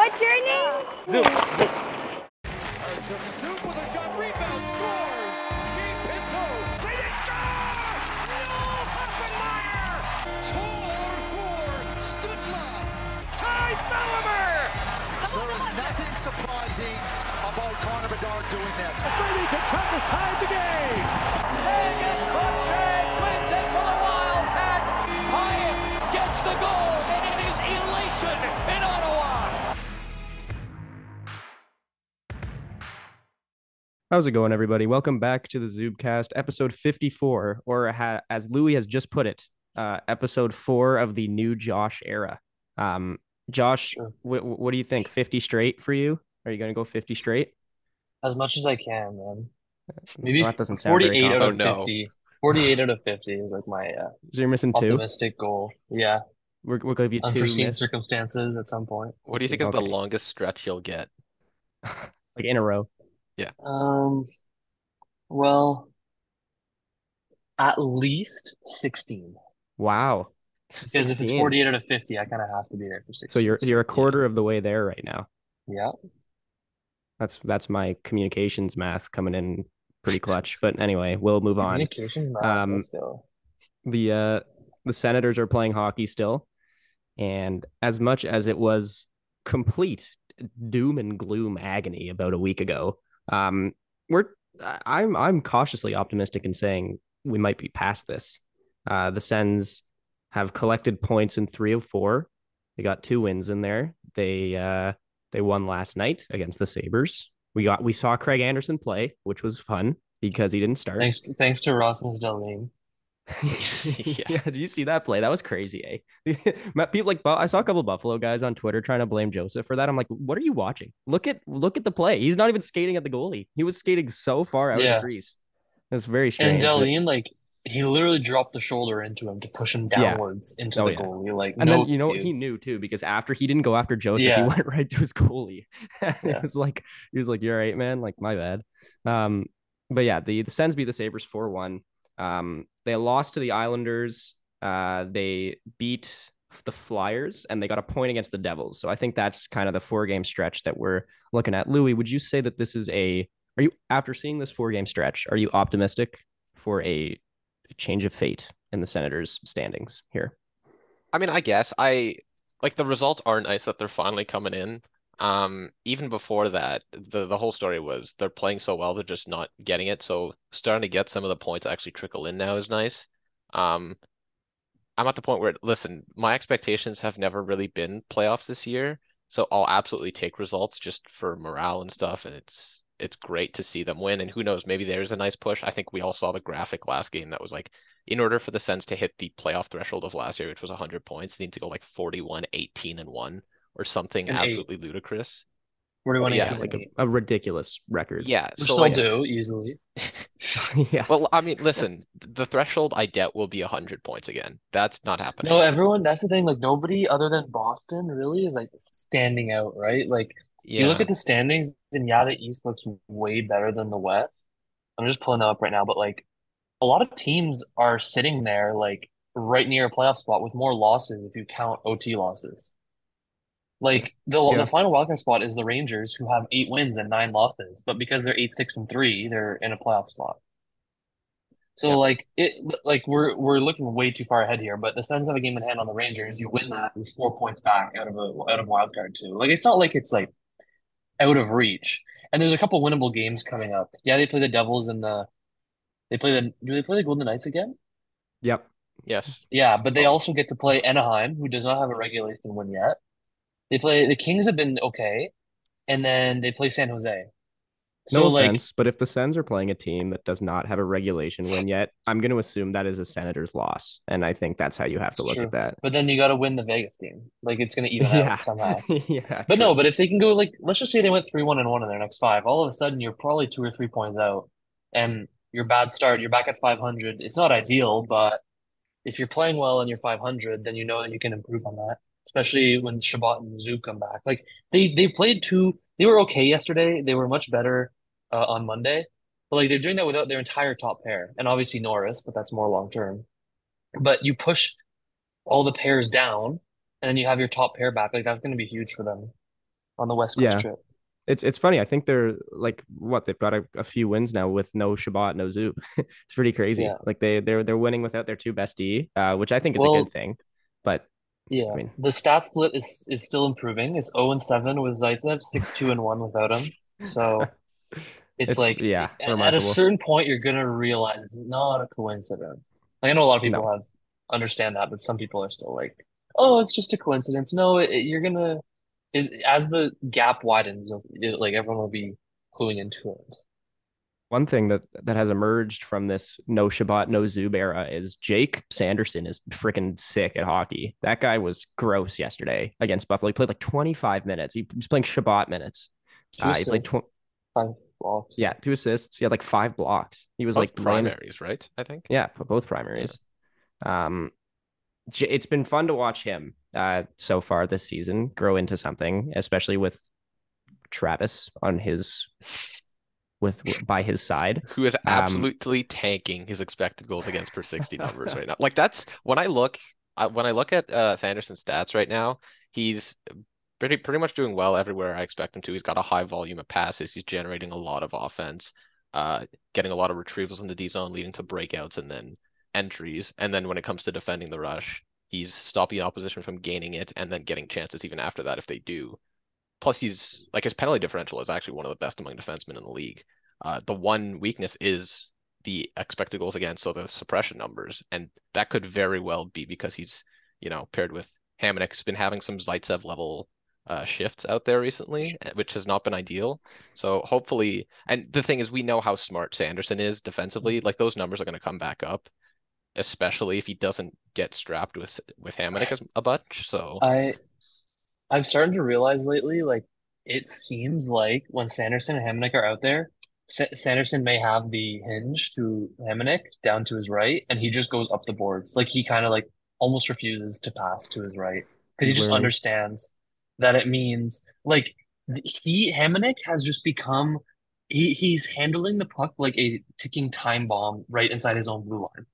What's your name? Zoom, zoom. Soup with a shot, rebound, scores! Shane Pinto, they score! Noel Hoefenmayer! Tor for Stützle! Ty Thallimer! There is nothing surprising about Connor Bedard doing this. Brady Tkachuk has tied the game! How's it going, everybody? Welcome back to the Zubcast, episode 54, or ha- as Louis has just put it, uh, episode four of the new Josh era. Um, Josh, wh- wh- what do you think? 50 straight for you? Are you going to go 50 straight? As much as I can, man. Maybe Well, that doesn't sound 48 out of confident. Oh, no. 50. 48 out of 50 is like my uh, So you're missing two. optimistic goal. Yeah. We're, we'll give you two. Unforeseen miss- circumstances at some point. What do you think is the longest stretch you'll get? like in a row. Um, well, at least 16. Wow. Because if it's 48 out of 50, I kind of have to be there for 16. So you're you're a quarter of the way there right now. Yeah. That's that's my communications math coming in pretty clutch. But anyway, we'll move on. Communications math. Um, Let's go. the uh the Senators are playing hockey still, and as much as it was complete doom and gloom agony about a week ago, um, we're I'm I'm cautiously optimistic in saying we might be past this. Uh, the Sens have collected points in three of four. They got two wins in there. They uh they won last night against the Sabres. We got we saw Craig Anderson play, which was fun because he didn't start. Thanks thanks to Rasmus Dahlin. yeah. Yeah. did you see that play? That was crazy, eh? People like I saw a couple Buffalo guys on Twitter trying to blame Joseph for that. I'm like, what are you watching? Look at look at the play. He's not even skating at the goalie. He was skating so far out of Yeah. the crease. That's very strange. And Dahlin, like, he literally dropped the shoulder into him to push him Yeah. downwards into Oh, the yeah. goalie. Like, and no then you know what he knew too because after he didn't go after Joseph, Yeah. he went right to his goalie. Yeah. It was like he was like, "You're right, man. Like my bad." Um, but yeah, the the Sens beat the Sabres four one. Um, they lost to the Islanders. Uh, they beat the Flyers and they got a point against the Devils. So I think that's kind of the four game stretch that we're looking at. Louis, would you say that this is a? Are you after seeing this four game stretch? Are you optimistic for a change of fate in the Senators' standings here? I mean, I guess I like the results are nice that they're finally coming in. Um, even before that, the the whole story was they're playing so well, they're just not getting it. So starting to get some of the points actually trickle in now is nice. Um, I'm at the point where, listen, my expectations have never really been playoffs this year, so I'll absolutely take results just for morale and stuff, and it's it's great to see them win. And who knows, maybe there's a nice push. I think we all saw the graphic last game that was like, in order for the Sens to hit the playoff threshold of last year, which was 100 points, they need to go like 41, 18, and 1 or something And eight. absolutely ludicrous. 41 Yeah, 18, like eight. a, a ridiculous record. Yeah, Which so they'll like, do easily. yeah. well, I mean, listen, the threshold I get will be 100 points again. That's not happening. No, everyone, that's the thing. Like, nobody other than Boston really is like standing out, right? Like, you look at the standings, and yeah, the East looks way better than the West. I'm just pulling that up right now, but like, a lot of teams are sitting there, like, right near a playoff spot with more losses if you count OT losses. Like, the Yeah. the final wildcard spot is the Rangers, who have eight wins and nine losses, but because they're eight, six, and three, they're in a playoff spot. So Yeah. like it like we're we're looking way too far ahead here, but the Sens have a game in hand on the Rangers. You win that with four points back out of a out of wild card too. Like it's not like it's like out of reach. And there's a couple winnable games coming up. Yeah, they play the Devils and the they play the do they play the Golden Knights again? Yep. Yes. Yeah, but they Oh. also get to play Anaheim, who does not have a regulation win yet. They play the Kings have been okay, and then they play San Jose. So No like offense, but if the Sens are playing a team that does not have a regulation win yet, I'm going to assume that is a Senators loss, and I think that's how you have to look True. at that. but then you got to win the Vegas game. Like it's gonna even Yeah. out somehow. yeah. But no, but if they can go like let's just say they went three one and one in their next five, all of a sudden you're probably two or three points out, and your bad start, you're back at five hundred. It's not ideal, but if you're playing well and you're five hundred, then you know that you can improve on that. Especially when Chabot and Zub come back. Like they they played two, they were okay yesterday. They were much better uh, on Monday, but like they're doing that without their entire top pair, and obviously Norris, but that's more long term. But you push all the pairs down, and then you have your top pair back. Like that's going to be huge for them. on the West Coast Yeah. trip. It's it's funny. I think they're like what they've got a, a few wins now with no Chabot, no Zub. it's pretty crazy. Yeah. Like they they're they're winning without their two best D, uh, which I think is a good thing. But Yeah, I mean- the stat split is is still improving. It's 0 and 7 with Zaitsev, 6 2 and 1 without him. So it's, It's- like yeah, at, at a certain point you're gonna realize it's not a coincidence. Like, I know a lot of people No. have understand that, but some people are still like, "Oh, it's just a coincidence." No, it, it- you're gonna it, as the gap widens, it, like everyone will be cluing into it. One thing that that has emerged from this no Chabot, no Zub era is Jake Sanderson is freaking sick at hockey. That guy was gross yesterday against Buffalo. He played like 25 minutes. He was playing Chabot minutes. Two Uh, he played tw- five blocks. Yeah, two assists. He had like five blocks. He was Both like laying- primaries, right? I think. Yeah, p- both primaries. Um, it's been fun to watch him uh so far this season grow into something, especially with Travis on his with by his side. Who is Um, absolutely tanking his expected goals against per 60 numbers right now. Like that's when I look I, when I look at uh Sanderson's stats right now, he's pretty pretty much doing well everywhere I expect him to. He's got a high volume of passes. He's generating a lot of offense, uh, getting a lot of retrievals in the D zone, leading to breakouts and then entries. And then when it comes to defending the rush, he's stopping opposition from gaining it and then getting chances even after that if they do. Plus, he's like his penalty differential is actually one of the best among defensemen in the league. Uh, the one weakness is the expected goals against, so the suppression numbers, and that could very well be because he's, you know, paired with Hamonic, who's been having some Zaitsev level uh, shifts out there recently, eh, which has not been ideal. So hopefully, and the thing is, we know how smart Sanderson is defensively. Like those numbers are going to come back up, especially if he doesn't get strapped with with Hamonic as a bunch. So I I'm starting to realize lately, like it seems like when Sanderson and Hamonic are out there, Sa Sanderson may have the hinge to Hamonic down to his right, and he just goes up the boards. Like he kind of like almost refuses to pass to his right because he just Right. understands that it means like he Hamonic has just become he he's handling the puck like a ticking time bomb right inside his own blue line.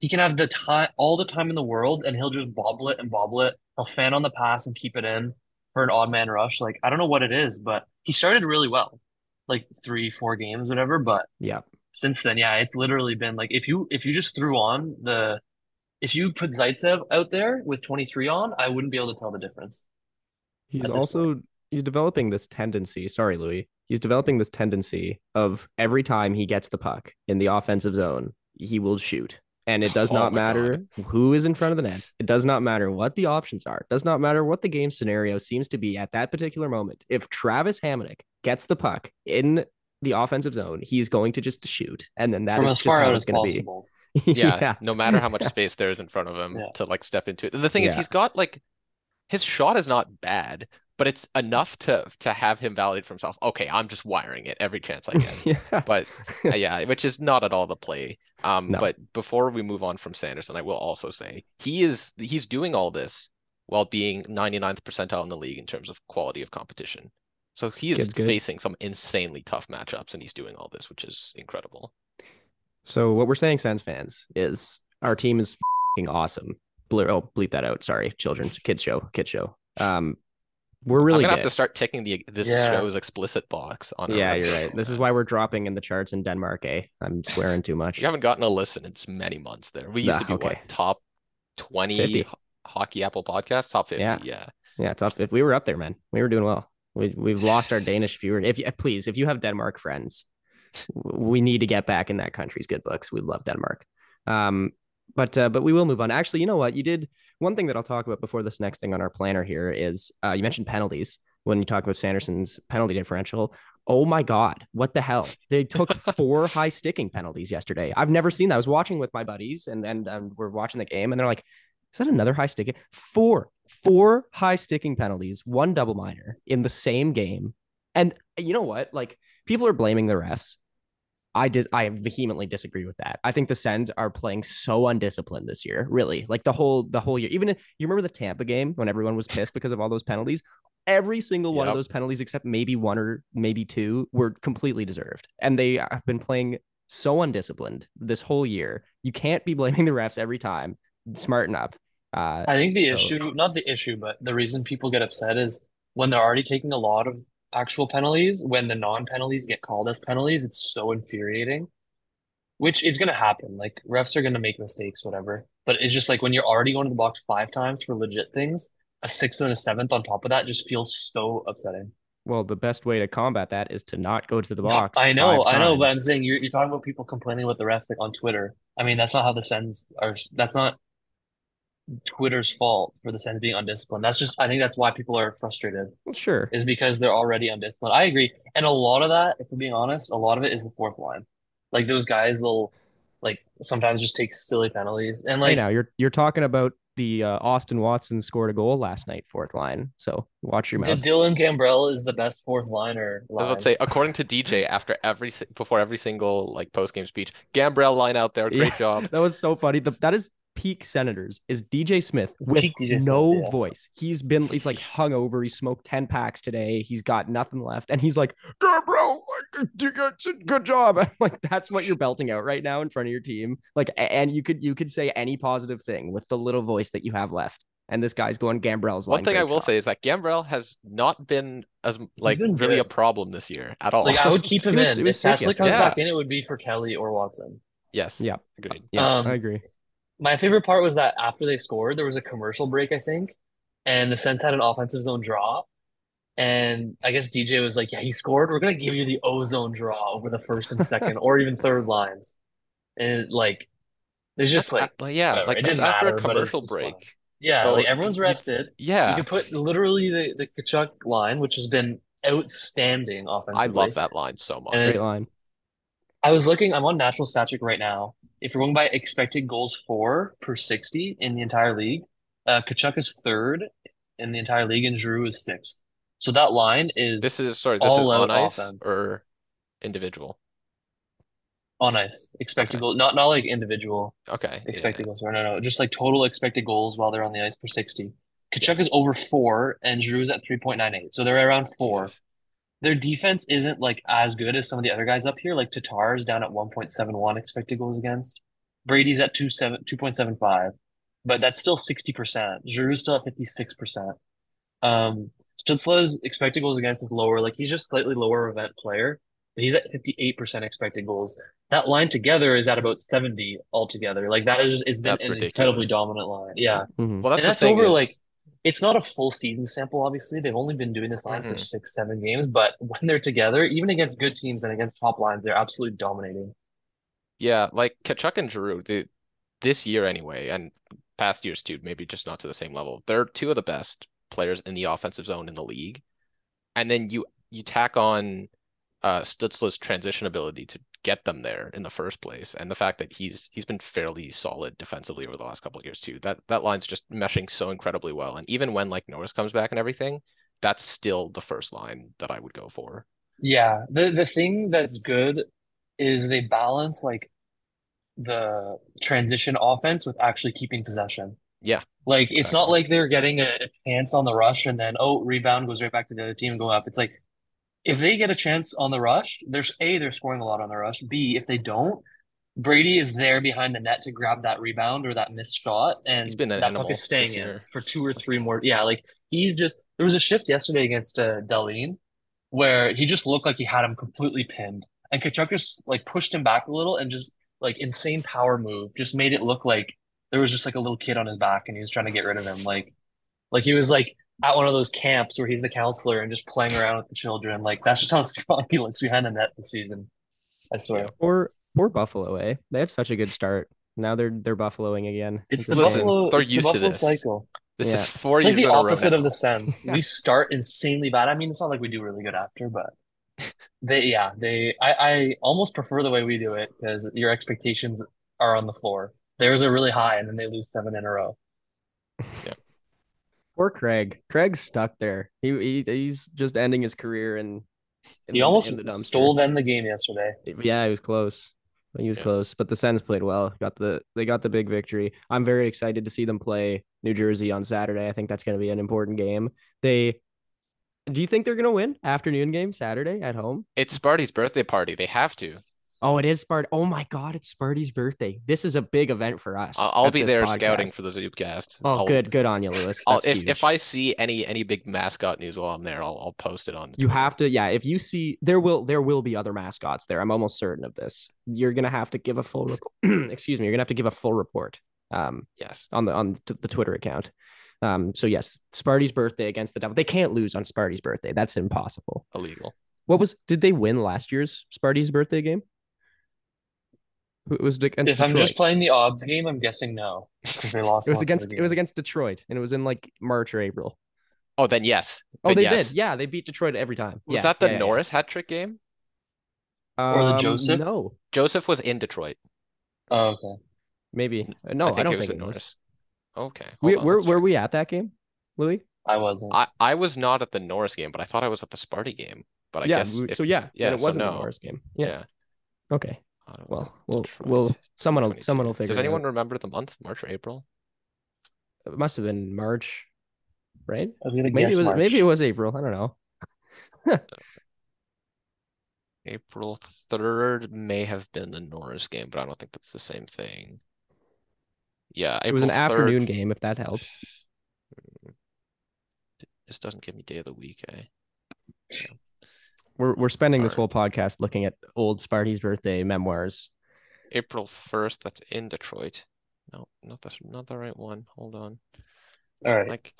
He can have the time all the time in the world, and he'll just bobble it and bobble it. He'll fan on the pass and keep it in for an odd man rush. Like I don't know what it is, but he started really well, like three, four games, whatever. But Yeah. since then, yeah, it's literally been like if you if you just threw on the if you put Zaitsev out there with 23 on, I wouldn't be able to tell the difference. He's also he's developing this tendency. Sorry, Louis. He's developing this tendency of every time he gets the puck in the offensive zone, he will shoot. And it does Oh not matter God. who is in front of the net. It does not matter what the options are. It does not matter what the game scenario seems to be at that particular moment. If Travis Hamonic gets the puck in the offensive zone, he's going to just shoot. And then that From is as just far how out it's going to be. possible. yeah, no matter how much space there is in front of him Yeah. to like step into it. The thing is, he's got like his shot is not bad, but it's enough to to have him validate for himself. Okay, I'm just wiring it every chance I get. yeah. but uh, yeah, which is not at all the play. Um, No. but before we move on from Sanderson, I will also say he is he's doing all this while being 99th percentile in the league in terms of quality of competition. So he is facing some insanely tough matchups, and he's doing all this, which is incredible. So what we're saying, Sens fans, is our team is fing awesome. Blur, oh, bleep that out. Sorry, children, kids show, kids show. Um, we're really I'm gonna good. have to start ticking the this Yeah. show's explicit box on. our yeah, you're right. This is why we're dropping in the charts in Denmark. Eh, I'm swearing too much. You haven't gotten a listen in many months there. We used Nah, to be okay. what top 20 50. hockey Apple podcast, top 50. Yeah. Yeah. Yeah, tough. If we were up there, man, we were doing well. We we've lost our Danish viewer. If you please, if you have Denmark friends, we need to get back in that country's good books. We love Denmark. Um, but uh, but we will move on. Actually, you know what? You did one thing that I'll talk about before this next thing on our planner here is uh, you mentioned penalties when you talk about Sanderson's penalty differential. Oh my God, what the hell? They took four high sticking penalties yesterday. I've never seen that. I was watching with my buddies and and um, we're watching the game and they're like, is that another high sticking? Four, four high sticking penalties, one double minor in the same game. And you know what? Like people are blaming the refs. I did. I vehemently disagree with that. I think the Sens are playing so undisciplined this year. Really, like the whole the whole year. Even if, you remember the Tampa game when everyone was pissed because of all those penalties. Every single one of those penalties, except maybe one or maybe two, were completely deserved, and they have been playing so undisciplined this whole year. You can't be blaming the refs every time. Smarten up. Uh, I think the So- issue, not the issue, but the reason people get upset is when they're already taking a lot of actual penalties, when the non-penalties get called as penalties, it's so infuriating. Which is gonna happen. Like refs are gonna make mistakes, whatever. But it's just like when you're already going to the box five times for legit things, a sixth and a seventh on top of that just feels so upsetting. Well, the best way to combat that is to not go to the box. I know, I know, but I'm saying you're you're talking about people complaining about the refs like on Twitter. I mean, that's not how the Sens are. That's not Twitter's fault for the Sens being undisciplined. That's just I think that's why people are frustrated Well, sure. is because they're already undisciplined. I agree, and a lot of that, if we're being honest, a lot of it is the fourth line. Like those guys will like sometimes just take silly penalties and Hey, like now you're you're talking about the uh, Austin Watson scored a goal last night, fourth line. So watch your mouth. the mouth. Dylan Gambrell is the best fourth liner. I was about to say, according to DJ, after every before every single like post game speech, Gambrell line out there, great Yeah. job. That was so funny. The, that is peak Senators. Is DJ Smith It's with peak DJ Smith, no yeah. voice? He's been he's like hungover. He smoked ten packs today. He's got nothing left, and he's like, Gambrell, like, you got good job. I'm like, that's what you're belting out right now in front of your team. Like, and you could you could say any positive thing with the little voice that you have left. And this guy's going Gambrell's line. One thing I will job." say is that Gambrell has not been as like been really a problem this year at all. Like I would keep him was- in. If was Ashley comes yesterday. back in, it would be for Kelly or Watson. yes, Yeah. agreed. Yeah, Um, I agree. My favorite part was that after they scored, there was a commercial break, I think, and the Sens had an offensive zone draw. And I guess DJ was like, "Yeah, he scored. We're gonna give you the ozone draw over the first and second, or even third lines." And like, it's just That's- like, uh, yeah, whatever, like it didn't after matter, a commercial break. fun. yeah, So like everyone's rested. Yeah, You can put literally the the Tkachuk line, which has been outstanding offensively. I love that line so much. And Great line. I was looking, I'm on Natural Stat Trick right now. If you're going by expected goals for per 60 in the entire league, uh, Tkachuk is third in the entire league and Giroux is sixth. So that line is This is sorry, this is all on ice offense. or individual. on ice. Expected Okay. goal, not not like individual Okay, yeah, expected goals. No, no. Just like total expected goals while they're on the ice per 60. Tkachuk is over four and Giroux is at 3.98. So they're around four. Jesus. Their defense isn't like as good as some of the other guys up here. Like Tatar is down at 1.71 expected goals against. Brady's at 27 2.75, but that's still 60%. Giroux still at 56%. Um, Stützle's expected goals against is lower. Like he's just slightly lower event player, but he's at 58% expected goals. That line together is at about 70 altogether. Like that is it's been That's an ridiculous. incredibly dominant line. Yeah. Mhm. Well, that's And that's over is- like it's not a full season sample, obviously. They've only been doing this line for Mhm. six, seven games, but when they're together, even against good teams and against top lines, they're absolutely dominating. Yeah, like Tkachuk and Giroux, the, this year anyway, and past years too, maybe just not to the same level. They're two of the best players in the offensive zone in the league. And then you you tack on uh Stützle's transition ability to get them there in the first place, and the fact that he's he's been fairly solid defensively over the last couple of years too. That that line's just meshing so incredibly well. And even when like Norris comes back and everything, that's still the first line that I would go for. Yeah, the the thing that's good is they balance like the transition offense with actually keeping possession. Yeah, Like it's not like they're getting a, a chance on the rush and then oh rebound goes right back to the other team and go up. It's like if they get a chance on the rush, there's A, they're scoring a lot on the rush. B, if they don't, Brady is there behind the net to grab that rebound or that missed shot, and He's been an that puck is staying in for two or three more. Yeah, like he's just there was a shift yesterday against uh, Dahlin where he just looked like he had him completely pinned, and Tkachuk just like pushed him back a little and just like insane power move, just made it look like there was just like a little kid on his back and he was trying to get rid of him, like like he was like at one of those camps where he's the counselor and just playing around with the children. Like that's just how strong he looks behind the net this season. I swear. Poor poor Buffalo, eh? They had such a good start. Now they're they're buffaloing again. It's a the. Listen, Buffalo. they're it's the used to Buffalo this. cycle. This Yeah. is four It's like years the in a opposite of the Sens. We start insanely bad. I mean, it's not like we do really good after, but they, yeah, they. I, I almost prefer the way we do it because your expectations are on the floor. Theirs are really high, and then they lose seven in a row. Poor Craig. Craig's stuck there. He, he he's just ending his career in. in He the- almost the stole them the game yesterday. Yeah, he was close. He was Yeah. close, but the Sens played well. Got the they got the big victory. I'm very excited to see them play New Jersey on Saturday. I think that's going to be an important game. They do you think they're going to win afternoon game Saturday at home? It's Sparty's birthday party. They have to. Oh, it is Spart. Oh my God, it's Sparty's birthday. This is a big event for us. I'll, I'll be there podcast. scouting for the Zubcast. Oh, I'll- good, good on you, Lewis. If huge. if I see any any big mascot news while I'm there, I'll I'll post it on. You have to, yeah. If you see, there will there will be other mascots there. I'm almost certain of this. You're gonna have to give a full, rep- excuse me. You're gonna have to give a full report, um, Yes, on the on t- the Twitter account. Um, so yes, Sparty's birthday against the Devil. They can't lose on Sparty's birthday. That's impossible. illegal. What was? Did they win last year's Sparty's birthday game? Who- It was against If I'm just playing the odds game, I'm guessing no because they lost. it was against it was against Detroit, and it was in like March or April. Oh, then yes. Oh, Then they yes. did. Yeah, they beat Detroit every time. Was Yeah, that the yeah, yeah, yeah. Norris hat trick game? Or the Um, Joseph? No, Joseph was in Detroit. Oh, okay. maybe. Uh, No, I, think don't it think the it was. Norris. Okay. We, on, were were check. we at that game, Louis? I wasn't. I I was not at the Norris game, but I thought I was at the Sparty game. But I yeah. guess we- if- so yeah, yeah, then it so wasn't no. the Norris game. Yeah. yeah. Okay. Ottawa, Well, we'll Detroit, we'll someone will 22. someone will figure. Does anyone out. remember the month, March or April? It must have been March, right? I'm gonna Maybe guess it was March. maybe it was April. I don't know. April third may have been the Norris game, but I don't think that's the same thing. Yeah, it was an April afternoon game, if that helps. This doesn't give me day of the week, eh? We're we're spending this whole podcast looking at old Sparty's birthday memoirs. April first, that's in Detroit. No, not that's not the right one. Hold on. All right. Like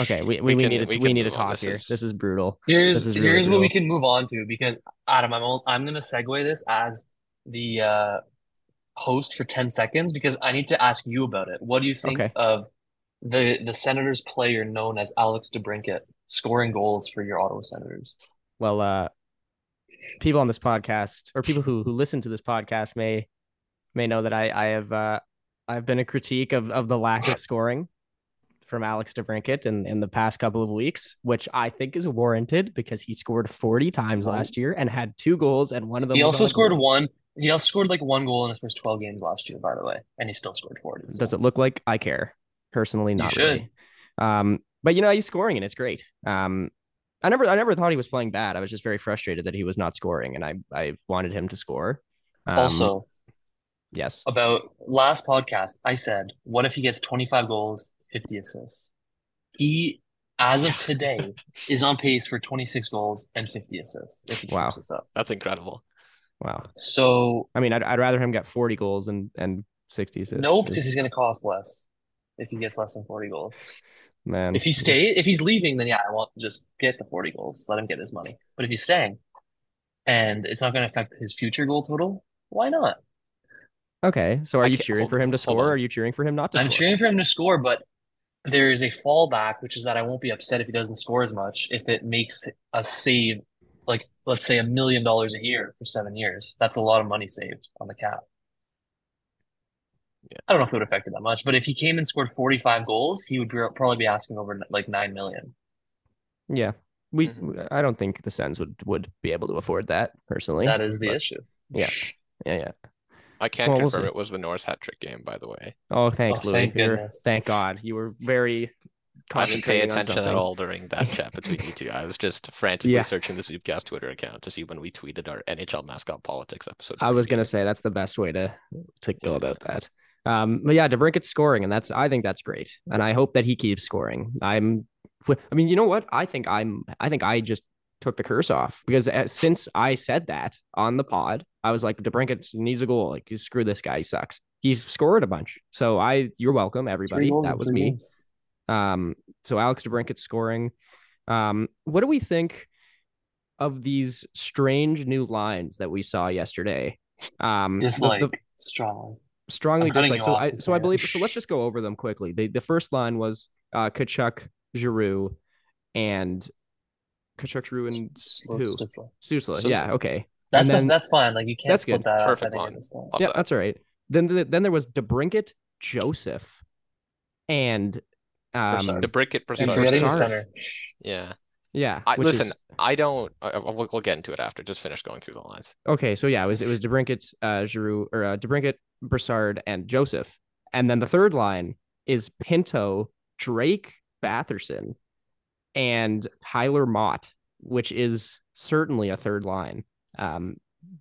Okay, we, We we, we can- need to we we, need to talk This here. is- This is brutal. Here's This is really here's what we can move on to because Adam, I'm all, I'm gonna segue this as the uh, host for 10 seconds because I need to ask you about it. What do you think Okay. of the the Senators player known as Alex DeBrincat scoring goals for your Ottawa Senators? Well, uh, people on this podcast or people who who listen to this podcast may may know that I I have uh I've been a critique of of the lack of scoring from Alex DeBrincat in in the past couple of weeks, which I think is warranted because he scored 40 times last year and had two goals and one of them He also on scored goal. one. He also scored like one goal in his first 12 games last year, by the way, and he still scored 40. so- Does it look like I care? Personally, not really. Um, but you know, he's scoring and it's great. Um, I never, I never thought he was playing bad. I was just very frustrated that he was not scoring, and I, I wanted him to score. Um, Also, yes, about last podcast, I said, what if he gets 25 goals, 50 assists? He, as of today, is on pace for 26 goals and 50 assists if he Wow. this up. that's incredible. wow. So, I mean, I'd, I'd rather him get forty goals and and sixty assists. nope, because he's going to cost less if he gets less than 40 goals. Man. If he stays, if he's leaving, then yeah, I want just get the 40 goals, let him get his money. But if he's staying and it's not going to affect his future goal total, why not? okay, so are I you cheering hold- for him to score? Or are you cheering for him not to I'm score? cheering for him to score, but there is a fallback, which is that I won't be upset if he doesn't score as much if it makes a save, like let's say a million dollars a year for seven years. That's a lot of money saved on the cap. Yeah. I don't know if it would affect it that much, but if he came and scored 45 goals, he would be, probably be asking over like nine million. Yeah, we. Mhm. I don't think the Sens would would be able to afford that personally. That is the issue. Yeah, yeah. Yeah. I can Well, we'll confirm it was the Norris hat trick game, by the way. Oh, thanks, Oh, Louis. thank You're- goodness. Thank God. You were very I didn't pay on attention at all during that chat between you two. I was just frantically Yeah. searching the Zubcast Twitter account to see when we tweeted our NHL mascot politics episode. I was gonna say that's the best way to to go Yeah. about that. Um, but yeah, DeBrincat's scoring, and that's I think that's great, and I hope that he keeps scoring. I'm, I mean, you know what? I think I'm, I think I just took the curse off because uh, since I said that on the pod, I was like, DeBrincat needs a goal. Like, screw this guy, he sucks. He's scored a bunch, so I, you're welcome, everybody. That was me. Um, so Alex DeBrincat's scoring. Um, what do we think of these strange new lines that we saw yesterday? Um, Dislike the, strongly. Strongly I'm dislike. So I, so I believe. So let's just go over them quickly. The the first line was uh, Tkachuk, Giroux, and Tkachuk, Giroux, and Slow who? Stützle. Susla. Susla. Yeah. Okay. That's then- that's fine. Like you can't That's split good. that Perfect think line. this point. Yeah, that. that's all right. Then the, then there was DeBrincat, Joseph, and um, Brassard. The brick it And And the Brassard. center. Yeah. yeah. I listen, is- I don't I, we'll, we'll get into it after. Just finish going through the lines. Okay, so yeah, it was it was DeBrincat, uh, Giroux, or uh, DeBrincat, Brassard, and Joseph, and then the third line is Pinto, Drake, Batherson, and Tyler Motte, which is certainly a third line. Um,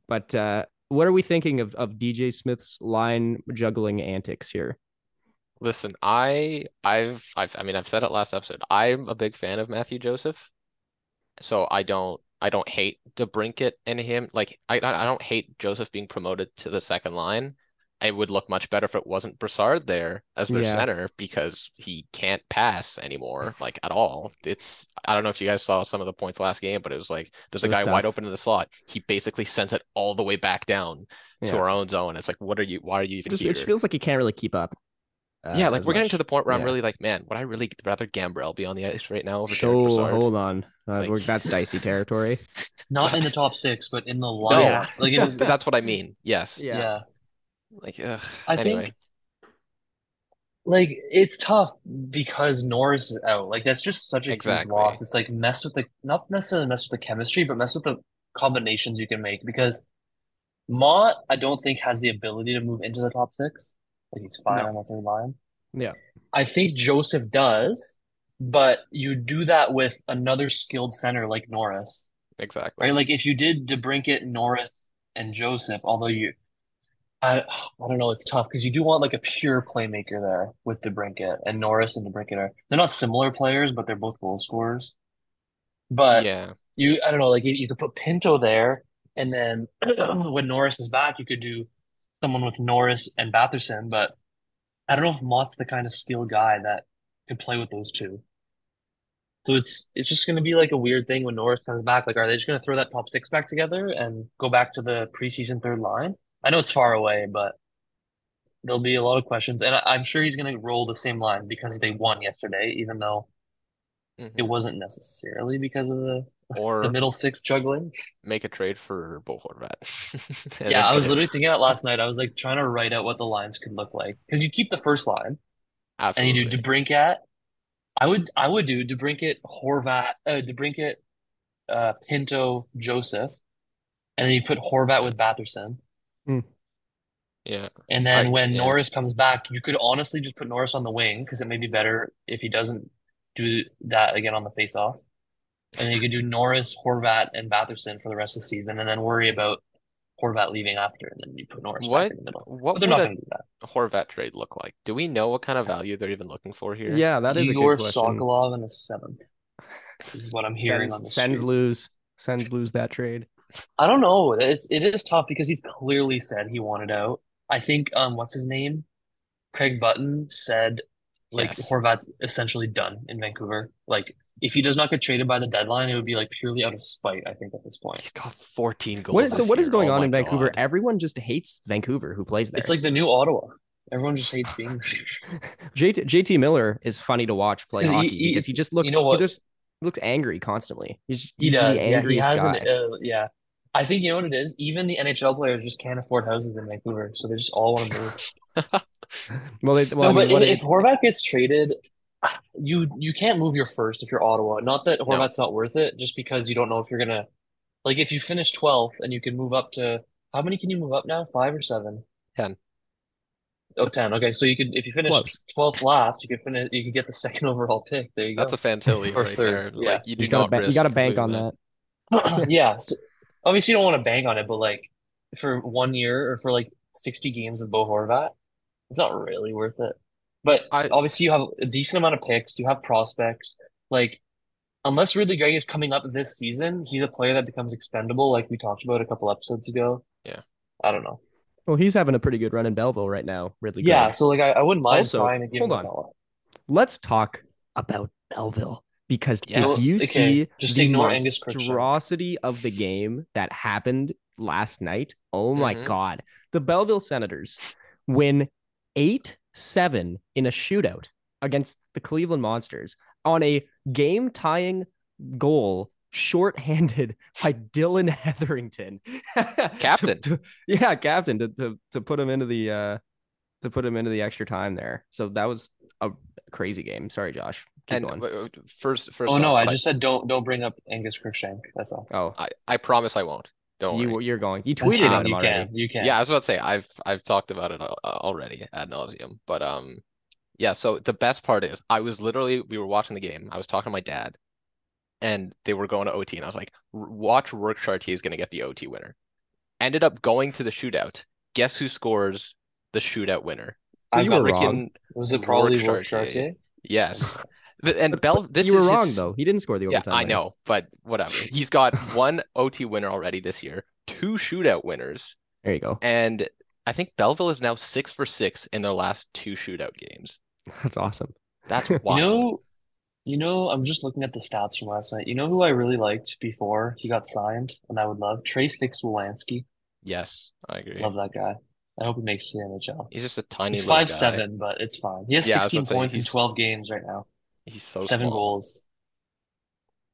but uh, what are we thinking of of DJ Smith's line juggling antics here? Listen, I I've I've I mean I've said it last episode. I'm a big fan of Matthew Joseph. So I don't I don't hate DeBrincat and him. Like I I don't hate Joseph being promoted to the second line. It would look much better if it wasn't Brassard there as their Yeah. center because he can't pass anymore, like at all. It's I don't know if you guys saw some of the points last game, but it was like there's a It was guy wide open in the slot. He basically sends it all the way back down to our own zone. It's like, what are you? Why are you It even just, here? it feels like you can't really keep up. uh, Yeah, like we're getting to the point where I'm really like, man, would I really rather Gambrell be on the ice right now over Derek So Brassard? hold on, uh, Like- that's dicey territory. Not in the top six, but in the line. Yeah. Like it was, That's what I mean. Yes. Yeah. Yeah. Like, ugh. I anyway. think like it's tough because Norris is out. Like that's just such a huge loss. It's like mess with the not necessarily mess with the chemistry, but mess with the combinations you can make because Motte, I don't think has the ability to move into the top six. Like he's fine No. on the third line. Yeah. I think Joseph does, but you do that with another skilled center like Norris, exactly. right? Like if you did DeBrincat, Norris, and Joseph, although you, I, I don't know, it's tough because you do want like a pure playmaker there with DeBrincat and Norris and DeBrincat are they're not similar players, but they're both goal scorers. But Yeah. you, I don't know, like you, you could put Pinto there, and then when Norris is back, you could do someone with Norris and Batherson. But I don't know if Motte's the kind of skilled guy that could play with those two. So it's it's just going to be like a weird thing when Norris comes back. Like, are they just going to throw that top six back together and go back to the preseason third line? I know it's far away, but there'll be a lot of questions, and I, I'm sure he's going to roll the same lines because they won yesterday, even though Mhm. it wasn't necessarily because of the or the middle six juggling. make a trade for Bo Horvat. Yeah, I was literally thinking that last night. I was like trying to write out what the lines could look like because you keep the first line and you do absolutely. DeBrincat. I would I would do DeBrincat, Horvat, uh, DeBrincat, uh, Pinto, Joseph, and then you put Horvat with Batherson. Mm. Yeah. And then I- when yeah. Norris comes back, you could honestly just put Norris on the wing because it may be better if he doesn't do that again on the face-off. And then you could do Norris, Horvat, and Batherson for the rest of the season, and then worry about Horvat leaving after, and then you put Norris What back in the middle. what But they're would not going to do that. Horvat trade look like? Do we know what kind of value they're even looking for here? Yeah, that is a Egor good question. Sokolov in the seventh is what I'm hearing Sens, on the Sens streets. lose, Sens lose that trade. I don't know. It's it is tough because he's clearly said he wanted out. I think um what's his name? Craig Button said like Yes. Horvat's essentially done in Vancouver. Like if he does not get traded by the deadline, it would be like purely out of spite, I think, at this point. He's got 14 goals. What, so this what is year. going Oh on in Vancouver? God. Everyone just hates Vancouver who plays there. It's like the new Ottawa. Everyone just hates being JT, JT Miller is funny to watch play 'Cause he- hockey because he just looks you know what? he just looks angry constantly. He's, He he's does. the Yeah, he angriest has guy. an uh, yeah. I think you know what it is? Even the NHL players just can't afford houses in Vancouver, so they just all want to move. well, they, well, No, I but mean, what if, it- if Horvat gets traded, you you can't move your first if you're Ottawa. Not that No. Horvat's not worth it, just because you don't know if you're gonna like if you finish 12th and you can move up to how many can you move up now? Five or seven? 10. Oh, 10. Okay, so you could if you finish 12th last, you could finish you could get the second overall pick. There you go. That's a Fantilli Or right third, there. yeah. Like you do you gotta not bank, you gotta bank losing on that. yeah. So, obviously, you don't want to bank on it, but like for one year or for like 60 games with Bo Horvat, it's not really worth it. But I- obviously, you have a decent amount of picks. You have prospects. Like, unless Ridly Greig is coming up this season, he's a player that becomes expendable, like we talked about a couple episodes ago. Yeah. I don't know. Well, he's having a pretty good run in Belleville right now, Ridley. Yeah, Greig. so like I, I wouldn't mind Also, trying to give hold on. Let's talk about Belleville because Yes. did you Okay, see just the ignore monstrosity of the game that happened last night? Oh my Mhm. God. The Belleville Senators win 8 7 in a shootout against the Cleveland Monsters on a game tying goal shorthanded by Dylan Hetherington. Captain. to- yeah, captain to, to to put him into the uh to put him into the extra time there. So that was a crazy game. Sorry, Josh. Keep And going. uh, first, first Oh no, off, I just said don't don't bring up Angus Crookshank. That's all. Oh, I, I promise I won't. Don't you worry. you're going. You You tweeted can, at him you already. can, you can. Yeah, I was about to say I've I've talked about it already ad nauseum, but um, yeah. So the best part is I was literally we were watching the game. I was talking to my dad, and they were going to OT, and I was like, "Watch Rourke Chartier is going to get the OT winner," ended up going to the shootout. Guess who scores the shootout winner? So I you got were wrong. Was it probably Rourke Rourke Chartier. Chartier? Yes. And Bell, this you were wrong his- though. He didn't score the Yeah. I winner. know, but whatever. He's got one OT winner already this year, two shootout winners, There you go. and I think Belleville is now six for six in their last two shootout games. That's awesome. That's You wild. You know, you know, I'm just looking at the stats from last night. You know who I really liked before he got signed, and I would love Trey Fix-Wolansky. Yes, I agree. Love that guy. I hope he makes the NHL. He's just a tiny He's five guy. seven, but it's fine. He has Yeah, 16 about say, points in 12 games right now. He's so Seven small. goals.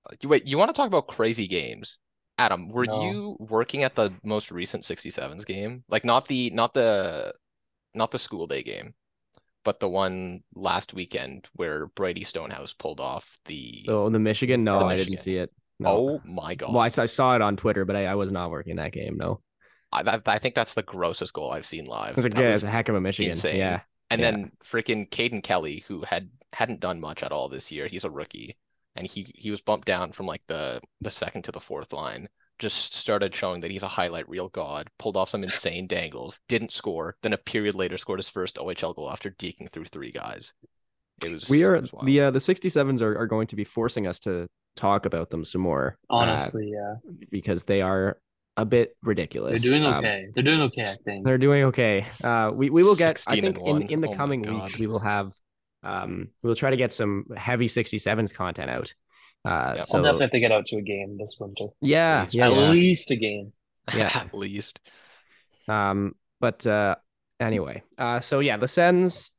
Uh, you- Wait, you want to talk about crazy games? Adam, were No. you working at the most recent 67s game? Like not the not the not the school day game, but the one last weekend where Brady Stonehouse pulled off the So the Michigan, no, The I didn't see it. No. Oh my God. Well, I saw it on Twitter, but I, I was not working that game. No, I, that, I think that's the grossest goal I've seen live. it was a, yeah, it's a heck of a Michigan. insane. Yeah, And yeah. then freaking Caden Kelly, who had hadn't done much at all this year, he's a rookie, and he he was bumped down from like the the second to the fourth line. Just started showing that he's a highlight reel god. Pulled off some insane dangles. Didn't score. Then a period later scored his first OHL goal after deking through three guys. It was we are was the uh, the 67s are, are going to be forcing us to talk about them some more. uh, Honestly, yeah. because they are a bit ridiculous. They're ridiculous. doing Um, okay. They're doing okay, I think. They're doing okay. Uh, we we will get. I think in in the Oh coming weeks we will have. Um, we'll try to get some heavy 67s content out. Uh, Yep. so I'll definitely have to get out to a game this winter. yeah, Please, yeah, At yeah. least a game. yeah. At least. Um, but uh, anyway, uh, so yeah, the Sens,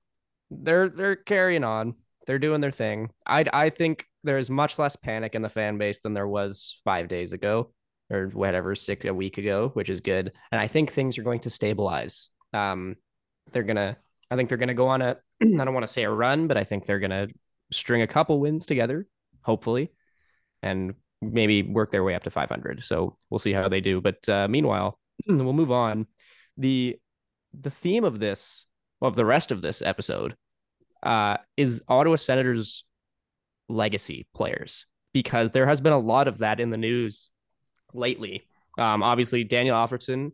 they're they're carrying on. They're doing their thing. I I think there's much less panic in the fan base than there was five days ago or whatever, six a week ago, which is good. And I think things are going to stabilize. Um, they're gonna. I think they're gonna go on a. I don't want to say a run, but I think they're gonna string a couple wins together, hopefully, and maybe work their way up to 500. So we'll see how they do. But uh, meanwhile, we'll move on. The the theme of this, of the rest of this episode, uh, is Ottawa Senators legacy players because there has been a lot of that in the news lately. Um, obviously, Daniel Alfredsson,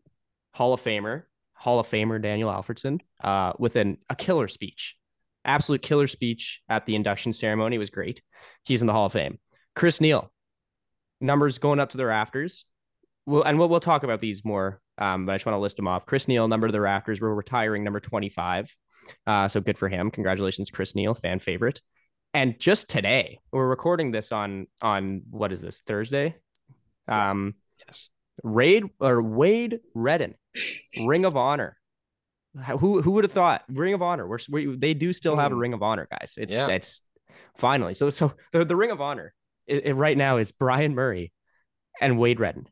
Hall of Famer, Hall of Famer Daniel Alfredsson, uh, with an, a killer speech, absolute killer speech at the induction ceremony. It was great. He's in the Hall of Fame. Chris Neil, numbers going up to the rafters. Well, and we'll, we'll talk about these more, um, but I just want to list them off. Chris Neil, number to the rafters. We're retiring number 25. Uh, so good for him. Congratulations, Chris Neil, fan favorite. And just today, we're recording this on on what is this Thursday? Um, Yes. Raid or Wade Redden, Ring of Honor. Who who would have thought Ring of Honor? We're, we they do still have a Hmm. Ring of Honor, guys. It's Yeah. it's finally so so the, the Ring of Honor it, it right now is Brian Murray and Wade Redden.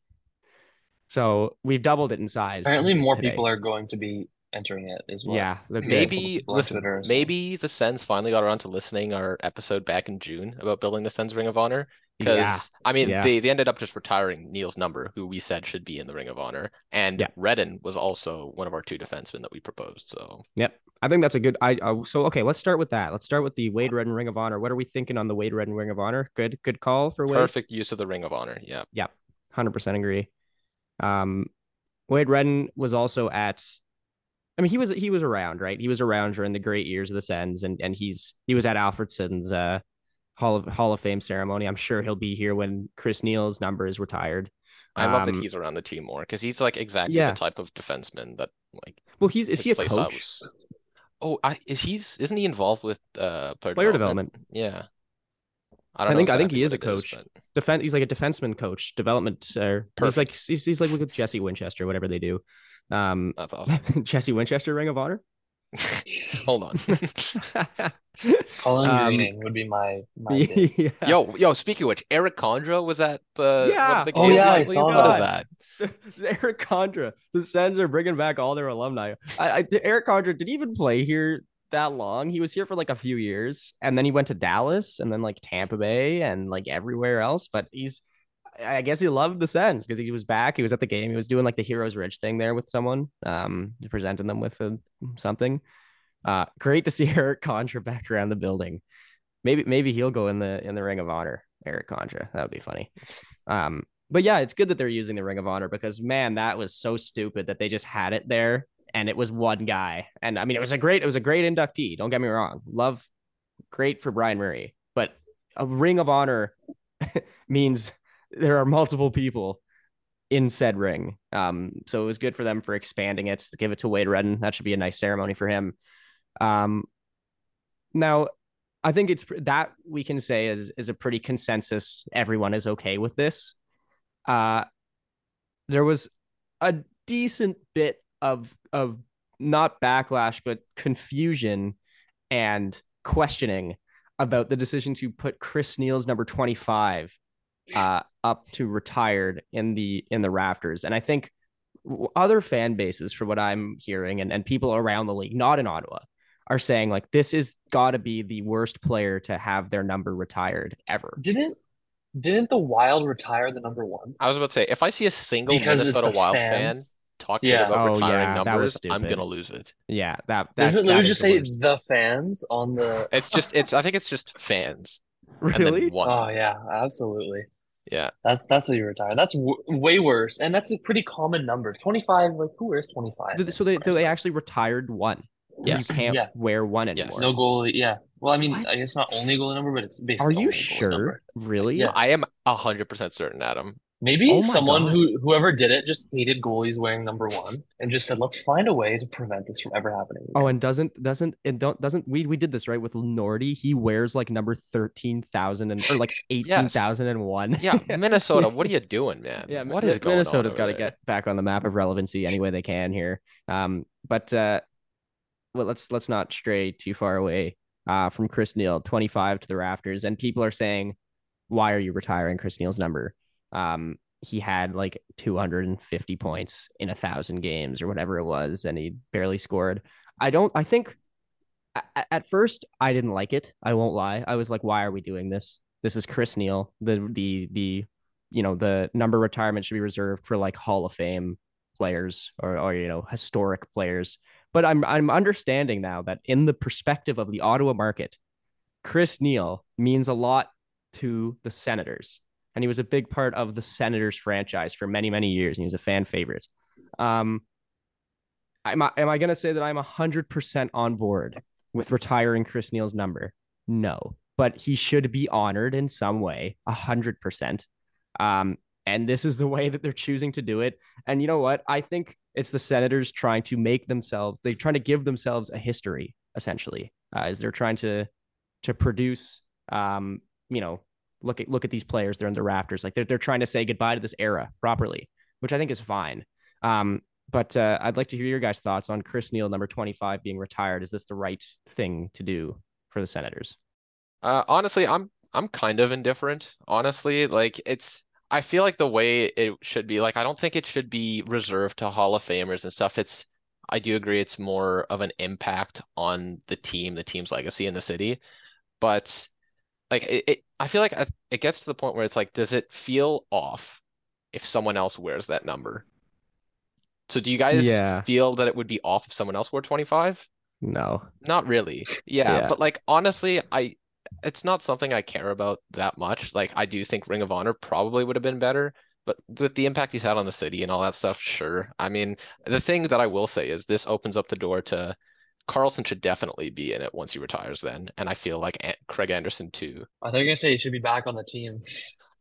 So we've doubled it in size. Apparently, more today. people are going to be entering it as well. Yeah, the, the- Maybe on listen, or maybe the Sens finally got around to listening our episode back in June about building the Sens Ring of Honor. Because Yeah. I mean, Yeah. they, they ended up just retiring Neil's number, who we said should be in the Ring of Honor, and Yeah. Redden was also one of our two defensemen that we proposed. So Yep. I think that's a good. I uh, so okay. Let's start with that. Let's start with the Wade Redden Ring of Honor. What are we thinking on the Wade Redden Ring of Honor? Good, good call for Wade. perfect use of the Ring of Honor. Yeah, Yep, hundred percent agree. Um, Wade Redden was also at. I mean, he was he was around, right? He was around during the great years of the Sens, and and he's he was at Alfredsson's uh, Hall of Hall of Fame ceremony. I'm sure he'll be here when Chris Neil's number is retired. I love that Um, he's around the team more because he's like exactly Yeah. the type of defenseman that like Well, he's is he a coach? was- Oh, I, is he's isn't he involved with uh player, Player development? development. Yeah. I I don't know think- I think he is a coach. but- Defense. He's like a defenseman coach, development. Uh, he's like he's, he's like with Jesse Winchester, whatever they do. Um, That's awesome. Jesse Winchester Ring of Honor. Hold on. Colin Um, Greening would be my my yeah. Yo, yo, speaking of which, Erik Condra was at the Yeah. the Oh, yeah, I saw What is that. that? Erik Condra. The Sens are bringing back all their alumni. I, I, Erik Condra didn't even play here that long. He was here for like a few years, and then he went to Dallas, and then like Tampa Bay, and like everywhere else. But he's, I guess he loved the Sens because he was back. He was at the game. He was doing like the Heroes Ridge thing there with someone, um, presenting them with a, something. Uh, great to see Erik Condra back around the building. Maybe maybe he'll go in the in the Ring of Honor. Erik Condra. That would be funny. Um, but yeah, it's good that they're using the Ring of Honor because man, that was so stupid that they just had it there and it was one guy. And I mean, it was a great, it was a great inductee. Don't get me wrong, love, great for Brian Murray, but a Ring of Honor means there are multiple people in said ring. Um, so it was good for them for expanding it to give it to Wade Redden. That should be a nice ceremony for him. Um, now, I think it's that we can say is is a pretty consensus. Everyone is okay with this. Uh, there was a decent bit of of not backlash but confusion and questioning about the decision to put Chris Neil's number 25 uh, up to retired in the in the rafters. And I think other fan bases, for what I'm hearing, and, and people around the league, not in Ottawa, are saying like this is got to be the worst player to have their number retired ever. Didn't didn't the Wild retire the number one? I was about to say, if I see a single because Minnesota Wild fans. fan talking yeah. about oh, retiring yeah, numbers, I'm gonna lose it. Yeah, that, that doesn't literally just say worst. the fans on the. It's just it's. I think it's just fans. Really? Oh yeah, absolutely. Yeah, that's that's what you retire. That's w- way worse, and that's a pretty common number. Twenty five, like who wears twenty five? So they they actually retired one. Yeah, you can't yeah. wear one anymore. Yes. No goalie. Yeah. Well, I mean, what? I guess not only goalie number, but it's basically. Are you sure? Really? Yes. I am hundred percent certain, Adam. Maybe oh someone God. who whoever did it just hated goalies wearing number one and just said, "Let's find a way to prevent this from ever happening." Again. Oh, and doesn't doesn't it don't doesn't we we did this right with Nordy? He wears like number thirteen thousand and or like eighteen thousand and one. Yeah, Minnesota, what are you doing, man? Yeah, what is going Minnesota's got to get back on the map of relevancy any way they can here. Um, but uh, well, let's let's not stray too far away uh from Chris Neil, twenty five to the rafters, and people are saying, "Why are you retiring Chris Neil's number?" Um, he had like 250 points in a thousand games or whatever it was, and he barely scored. I don't, I think at first I didn't like it. I won't lie. I was like, why are we doing this? This is Chris Neil. The, the, the, you know, the number retirement should be reserved for like Hall of Fame players or, or, you know, historic players. But I'm, I'm understanding now that in the perspective of the Ottawa market, Chris Neil means a lot to the Senators and he was a big part of the Senators franchise for many, many years, and he was a fan favorite. Um, am I, am I going to say that I'm 100% on board with retiring Chris Neil's number? No, but he should be honored in some way, 100%. Um, and this is the way that they're choosing to do it. And you know what? I think it's the Senators trying to make themselves, they're trying to give themselves a history, essentially, uh, as they're trying to to produce um, you know, look at look at these players. They're in the rafters. Like they're they're trying to say goodbye to this era properly, which I think is fine. Um, but uh, I'd like to hear your guys' thoughts on Chris Neil, number twenty five, being retired. Is this the right thing to do for the Senators? Uh, honestly, I'm I'm kind of indifferent. Honestly, like it's I feel like the way it should be. Like I don't think it should be reserved to Hall of Famers and stuff. It's I do agree it's more of an impact on the team, the team's legacy in the city. But like it, it I feel like it gets to the point where it's like, does it feel off if someone else wears that number? So do you guys yeah. feel that it would be off if someone else wore 25? No. Not really. Yeah, yeah, but like honestly, I it's not something I care about that much. Like I do think Ring of Honor probably would have been better, but with the impact he's had on the city and all that stuff, sure. I mean, the thing that I will say is this opens up the door to Karlsson should definitely be in it once he retires then. And I feel like Craig Anderson too. I think I say he should be back on the team.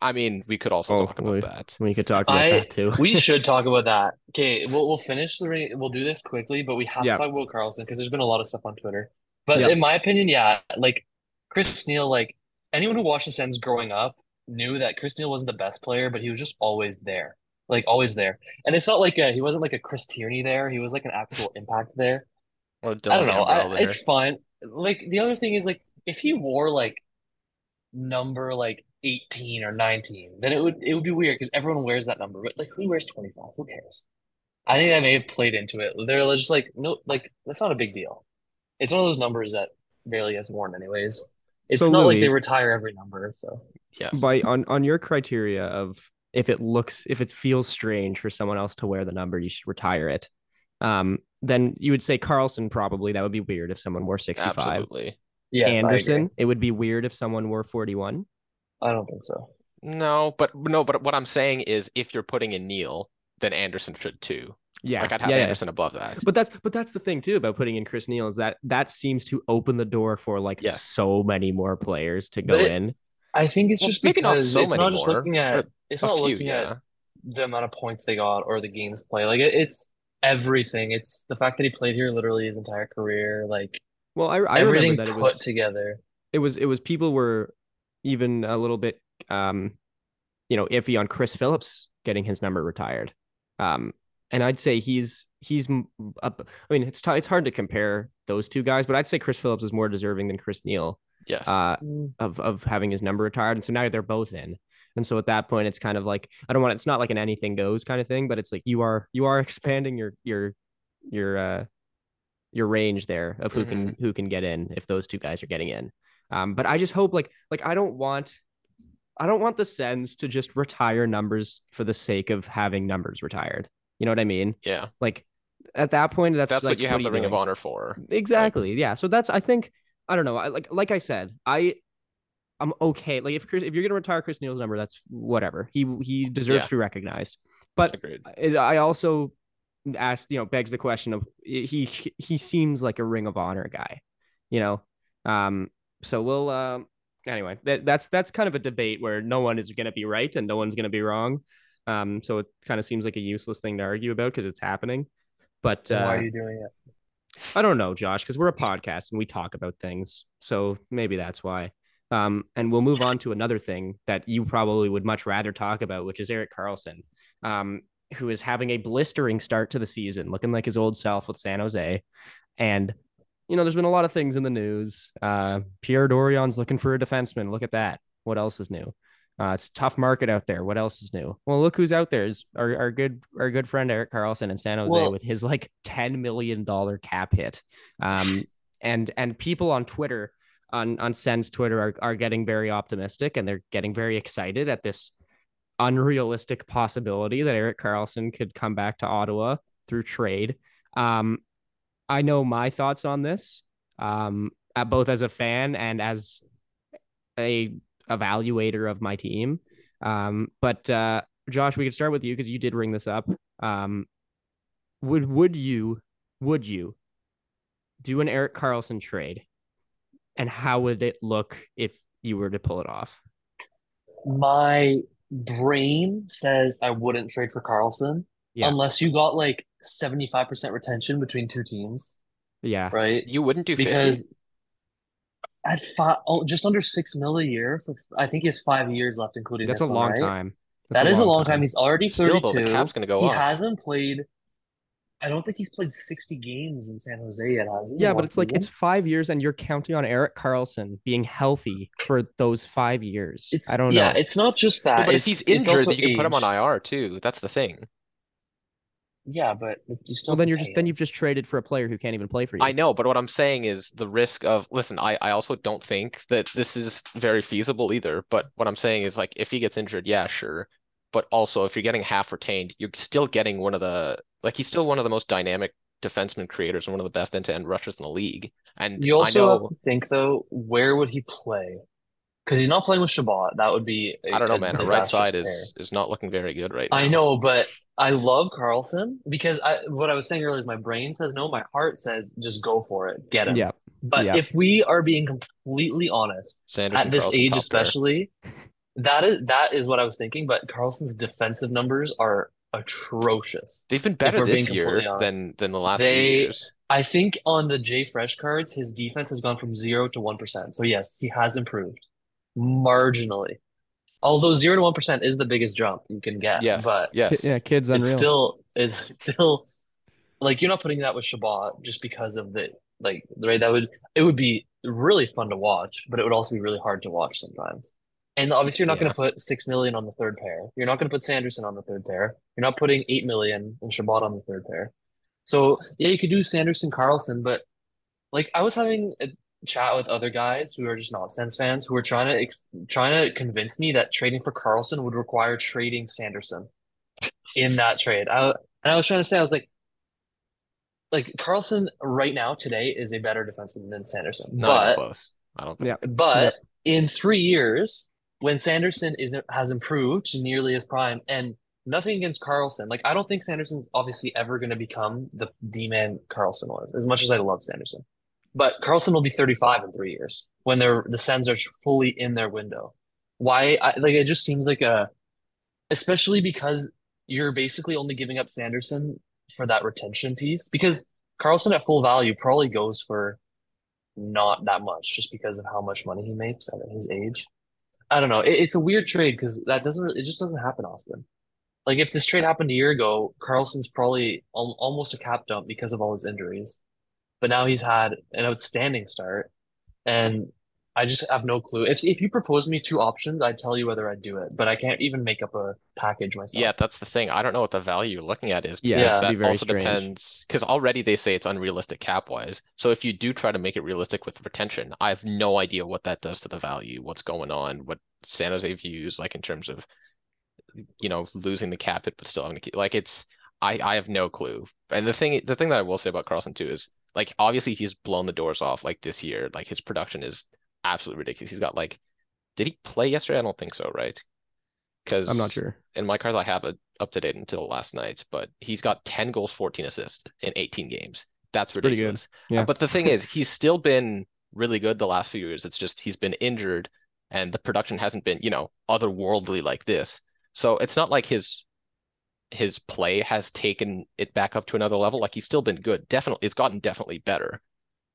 I mean, we could also oh, talk about we, that. We could talk about I, that too. we should talk about that. Okay, we'll we'll finish the we'll do this quickly, but we have to talk about Karlsson because there's been a lot of stuff on Twitter. But yep. in my opinion, yeah, like Chris Neil, like anyone who watched the Sens growing up knew that Chris Neil wasn't the best player, but he was just always there, like always there. And it's not like a, he wasn't like a Chris Tierney there. He was like an actual impact there. Or I don't know. I, it's fine. Like the other thing is like if he wore like number like 18 or 19, then it would it would be weird because everyone wears that number. But like who wears 25? Who cares? I think that may have played into it. They're just like, no, like that's not a big deal. It's one of those numbers that barely gets worn anyways. It's so not Louis, like they retire every number. So yeah. By on on your criteria of if it looks if it feels strange for someone else to wear the number, you should retire it. Um, then you would say Karlsson probably that would be weird if someone wore 65. Absolutely. Yes, Anderson, it would be weird if someone wore 41. I don't think so. No, but no, but what I'm saying is if you're putting in Neil, then Anderson should too. Yeah, Like I'd have yeah, yeah. Anderson above that. But that's but that's the thing too about putting in Chris Neil is that that seems to open the door for like Yeah. so many more players to go it- in. I think it's Well, just maybe not because so it's many not just more, looking at it's not few, looking yeah. at the amount of points they got or the games played. Like it, it's everything. It's the fact that he played here literally his entire career. Like Well, I I everything remember that put it was together. it was it was people were even a little bit um you know iffy on Chris Phillips getting his number retired. Um and I'd say he's he's up I mean it's t- it's hard to compare those two guys, but I'd say Chris Phillips is more deserving than Chris Neil Yes. uh Mm. of of having his number retired and so now they're both in. And so at that point it's kind of like I don't want it's not like an anything goes kind of thing, but it's like you are you are expanding your your your uh your range there of who can who can get in if those two guys are getting in. Um, but I just hope like like I don't want I don't want the Sens to just retire numbers for the sake of having numbers retired. You know what I mean? yeah. Like at that point, that's That's like, what you have are the Ring of? Honor for. Exactly. Yeah. So that's I think I don't know. I like like I said, I I'm okay. Like if Chris, if you're gonna retire Chris Neil's number, that's whatever. He he deserves Yeah. to be recognized. But Agreed. it, I also asked, you know, begs the question of he he seems like a Ring of Honor guy, you know. Um, so we'll um anyway, that that's that's kind of a debate where no one is gonna be right and no one's gonna be wrong. Um, so it kind of seems like a useless thing to argue about because it's happening. But Then why uh, are you doing it? I don't know, Josh, because we're a podcast and we talk about things. So maybe that's why. Um, and we'll move on to another thing that you probably would much rather talk about, which is Erik Karlsson, um, who is having a blistering start to the season, looking like his old self with San Jose. And, you know, there's been a lot of things in the news. Uh, Pierre Dorion's looking for a defenseman. Look at that. What else is new? Uh, it's a tough market out there. What else is new? Well, look who's out there. Is our, our good our good friend Erik Karlsson in San Jose Well- with his like ten million dollar cap hit. Um, and and people on Twitter on on Sen's Twitter are are getting very optimistic and they're getting very excited at this unrealistic possibility that Erik Karlsson could come back to Ottawa through trade. Um, I know my thoughts on this, um, uh, both as a fan and as a evaluator of my team. Um, but uh, Josh, we could start with you because you did bring this up. Um, would would you would you do an Erik Karlsson trade, and how would it look if you were to pull it off? My brain says I wouldn't trade for Karlsson Yeah, unless you got like 75% retention between two teams, yeah, right? You wouldn't do 50. Because at five, oh, just under six mil a year for I think he has five years left, including that's this a one, long right? time. That's That is a long time. He's already Still, though, 32. the cap's gonna go He up. hasn't played. I don't think he's played 60 games in San Jose yet, has he? Yeah, but it's like it's five years, and you're counting on Erik Karlsson being healthy for those five years. It's I don't yeah, know. Yeah, it's not just that. Yeah, but if he's it's injured, also then you can put him on. IR too. That's the thing. Yeah, but you still well, then you're pay just then you've just traded for a player who can't even play for you. I know, but what I'm saying is the risk of listen, I, I also don't think that this is very feasible either. But what I'm saying is like if he gets injured, yeah, sure. But also if you're getting half retained, you're still getting one of the like he's still one of the most dynamic defenseman creators and one of the best end-to-end rushers in the league. And You I also have to think though, where would he play? Because he's not playing with Chabot. That would be a, I don't know, man. Our right side pair. is is not looking very good right now. I know, but I love Karlsson because I what I was saying earlier is my brain says no, my heart says just go for it, get him. Yeah, But yeah. if we are being completely honest, Sanderson at this Karlsson, age especially, pair. Especially, that is that is what I was thinking. But Karlsson's defensive numbers are atrocious. They've been better this year than than the last few years. I think on the J Fresh cards, his defense has gone from zero to one percent. So yes, he has improved marginally. Although zero to one percent is the biggest jump you can get. Yes, but yes. yeah, kids it's still it's still like you're not putting that with Chabot just because of the like right that would it would be really fun to watch, but it would also be really hard to watch sometimes. And obviously you're not going to put six million on the third pair. You're not going to put Sanderson on the third pair. You're not putting eight million and Chabot on the third pair. So yeah, you could do Sanderson Karlsson, but like I was having a chat with other guys who are just not Sens fans who were trying to ex trying to convince me that trading for Karlsson would require trading Sanderson in that trade. I and I was trying to say I was like like Karlsson right now today is a better defenseman than Sanderson. Not But close. I don't think. Yeah. but in three years, when Sanderson isn't has improved nearly his prime, and nothing against Karlsson. Like I don't think Sanderson's obviously ever going to become the D man Karlsson was. As much as I love Sanderson, but Karlsson will be 35 in three years when they're the Sens are fully in their window. Why? I, like it just seems like a, especially because you're basically only giving up Sanderson for that retention piece because Karlsson at full value probably goes for not that much just because of how much money he makes at his age. I don't know. It, it's a weird trade because that doesn't it just doesn't happen often. Like if this trade happened a year ago, Karlsson's probably al almost a cap dump because of all his injuries. But now he's had an outstanding start, and I just have no clue. If if you propose me two options, I'd tell you whether I'd do it, but I can't even make up a package myself. Yeah, that's the thing. I don't know what the value you're looking at is. Yeah, because it'd that be very also strange. depends because already they say it's unrealistic cap wise. So if you do try to make it realistic with retention, I have no idea what that does to the value, what's going on, what San Jose views like in terms of you know losing the cap hit but still having to keep like it's I I have no clue. And the thing the thing that I will say about Karlsson too is like obviously he's blown the doors off like this year. Like his production is absolutely ridiculous. He's got like did he play yesterday? I don't think so, right? Because I'm not sure. in my cards I have it up to date until last night, but he's got 10 goals, 14 assists in 18 games. That's pretty good. ridiculous. Yeah. But the thing is, he's still been really good the last few years. It's just he's been injured and the production hasn't been, you know, otherworldly like this. So it's not like his his play has taken it back up to another level. Like he's still been good. Definitely it's gotten definitely better.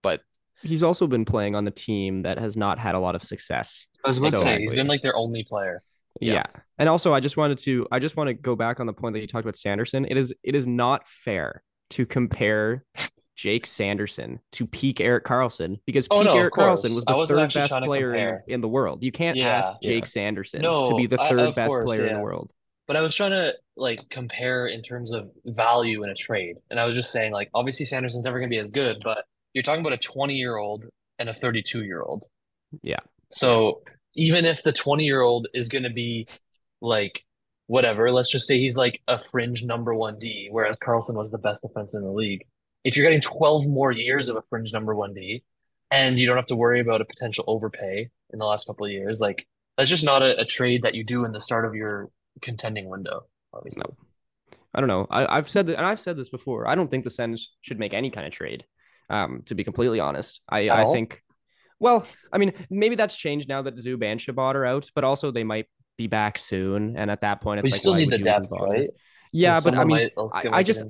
But He's also been playing on the team that has not had a lot of success. I was about to say he's been like their only player. Yeah. Yeah. And also I just wanted to I just want to go back on the point that you talked about Sanderson. It is it is not fair to compare Jake Sanderson to peak Erik Karlsson because Oh, peak no, Erik Karlsson was the third best player in, in the world. You can't Yeah. ask Yeah. Jake Sanderson No, to be the third of best course, player in the world. But I was trying to like compare in terms of value in a trade. And I was just saying, like, obviously Sanderson's never gonna be as good, but you're talking about a 20 year old and a 32 year old. Yeah. So even if the 20 year old is gonna be like whatever, let's just say he's like a fringe number one D, whereas Karlsson was the best defenseman in the league. If you're getting 12 more years of a fringe number one D, and you don't have to worry about a potential overpay in the last couple of years, like that's just not a, a trade that you do in the start of your contending window, obviously. I don't know. I, I've said that, and I've said this before. I don't think the Sens should make any kind of trade. Um, to be completely honest, I, I think. Well, I mean, maybe that's changed now that Zub and Chabot are out, but also they might be back soon, and at that point, it's We like, still need the depth, right? Yeah, but I mean, I- I just-.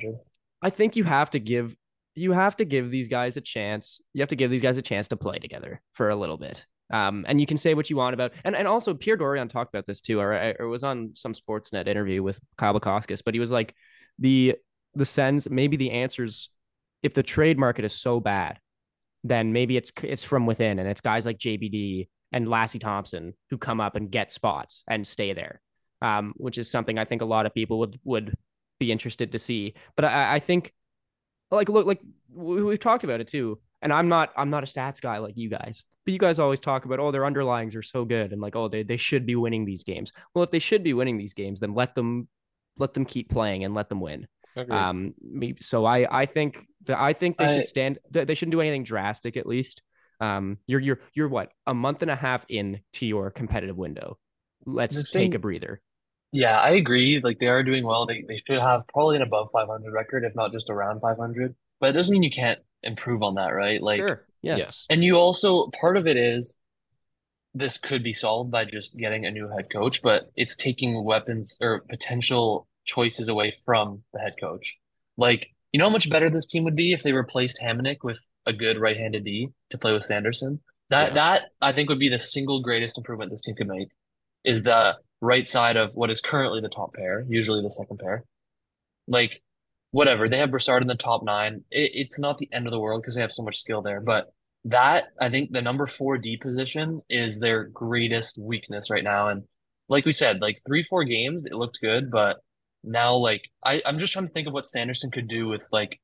I think you have to give you have to give these guys a chance. You have to give these guys a chance to play together for a little bit. Um, and you can say what you want about and and also Pierre Dorion talked about this too, or, or was on some Sportsnet interview with Kyle Bukauskas, but he was like the the Sens maybe the answers if the trade market is so bad, then maybe it's it's from within and it's guys like JBD and Lassi Thompson who come up and get spots and stay there. Um, which is something I think a lot of people would would be interested to see. But I, I think like look like we, we've talked about it too. And I'm not I'm not a stats guy like you guys. But you guys always talk about oh their underlyings are so good and like oh they they should be winning these games. Well, if they should be winning these games, then let them let them keep playing and let them win. Agreed. Um, maybe, so I I think that I think they I- should stand. They they shouldn't do anything drastic at least. Um, you're you're you're what a month and a half in to your competitive window. Let's The take a breather. Yeah, I agree. Like they are doing well. They they should have probably an above 500 record, if not just around 500. But it doesn't mean you can't improve on that, right? Like, sure, yeah, Yes. and you also part of it is this could be solved by just getting a new head coach, but it's taking weapons or potential choices away from the head coach. Like, you know how much better this team would be if they replaced Hamonic with a good right-handed D to play with Sanderson? That Yeah. that I think would be the single greatest improvement this team could make is the right side of what is currently the top pair, usually the second pair. Like, whatever, they have Brassard in the top nine. It, it's not the end of the world because they have so much skill there, but that I think the number four D position is their greatest weakness right now. And like we said, like three, four games, it looked good, but now like I, I'm just trying to think of what Sanderson could do with like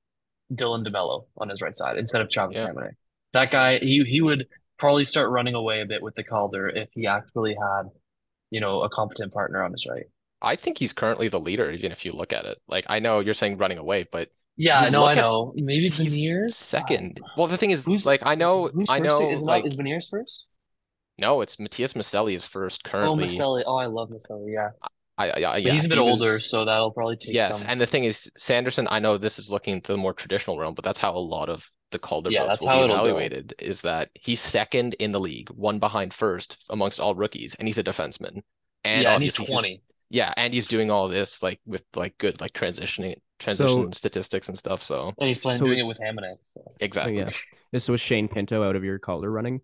Dylan DeMello on his right side instead of Travis Yeah. Hamonic. That guy, he he would probably start running away a bit with the Calder if he actually had, you know, a competent partner on his right. I think he's currently the leader, even if you look at it. Like I know you're saying running away, but Yeah, I look at- know. Maybe Beniers second. Well, the thing is, Who's like I know, Who's I know, Is like is Beniers first? No, it's Matias Maccelli is first Oh, currently. Maccelli. Oh, I love Maccelli. Yeah, I, I, I- yeah, he's a bit he older, was- so that'll probably take Yes, some. and the thing is, Sanderson, I know this is looking into the more traditional realm, but that's how a lot of the Calder Yeah, votes that's will how be evaluated, is that he's second in the league, one behind first amongst all rookies, and he's a defenseman. And yeah, and he's obviously he's- 20. yeah, and he's doing all this like with like good like transitioning transition statistics and stuff. So And he's playing So doing it with Hamonic. So. Oh, exactly. yeah. This was Shane Pinto out of your Calder running.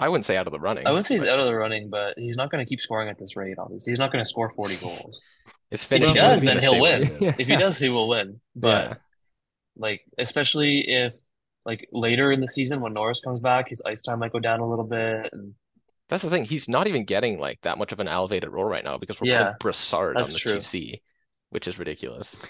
I wouldn't say out of the running. I wouldn't say he's out of the running, but he's not going to keep scoring at this rate, obviously. He's not going to score 40 goals. If he does, then he'll win. it is. Yeah. If he does, he will win. But Yeah. like, especially if like later in the season when Norris comes back, his ice time might go down a little bit. And That's the thing. He's not even getting like that much of an elevated role right now because we're Yeah, playing Brassard on the true. QC, which is ridiculous.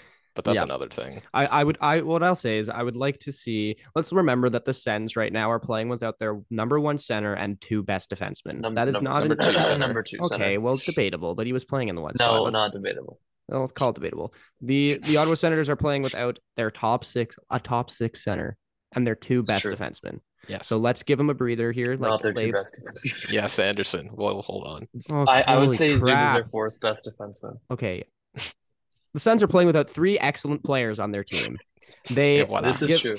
But that's Yeah. another thing. I, I would I what I'll say is I would like to see let's remember that the Sens right now are playing without their number one center and two best defensemen. Num- that is num- not number an- two number two center. Okay, well it's debatable, but he was playing in the one spot. No, Let's- not debatable. well, let's call it debatable. The the Ottawa Senators are playing without their top six a top six center and their two It's best true. defensemen. Yes. So let's give them a breather here. Not Like their two they- best defensemen. Yes, Anderson. Well, hold on. Oh, I, I would holy say Zub is their fourth best defenseman. Okay. The Sens are playing without three excellent players on their team. They Yeah, voilà. This is give- true.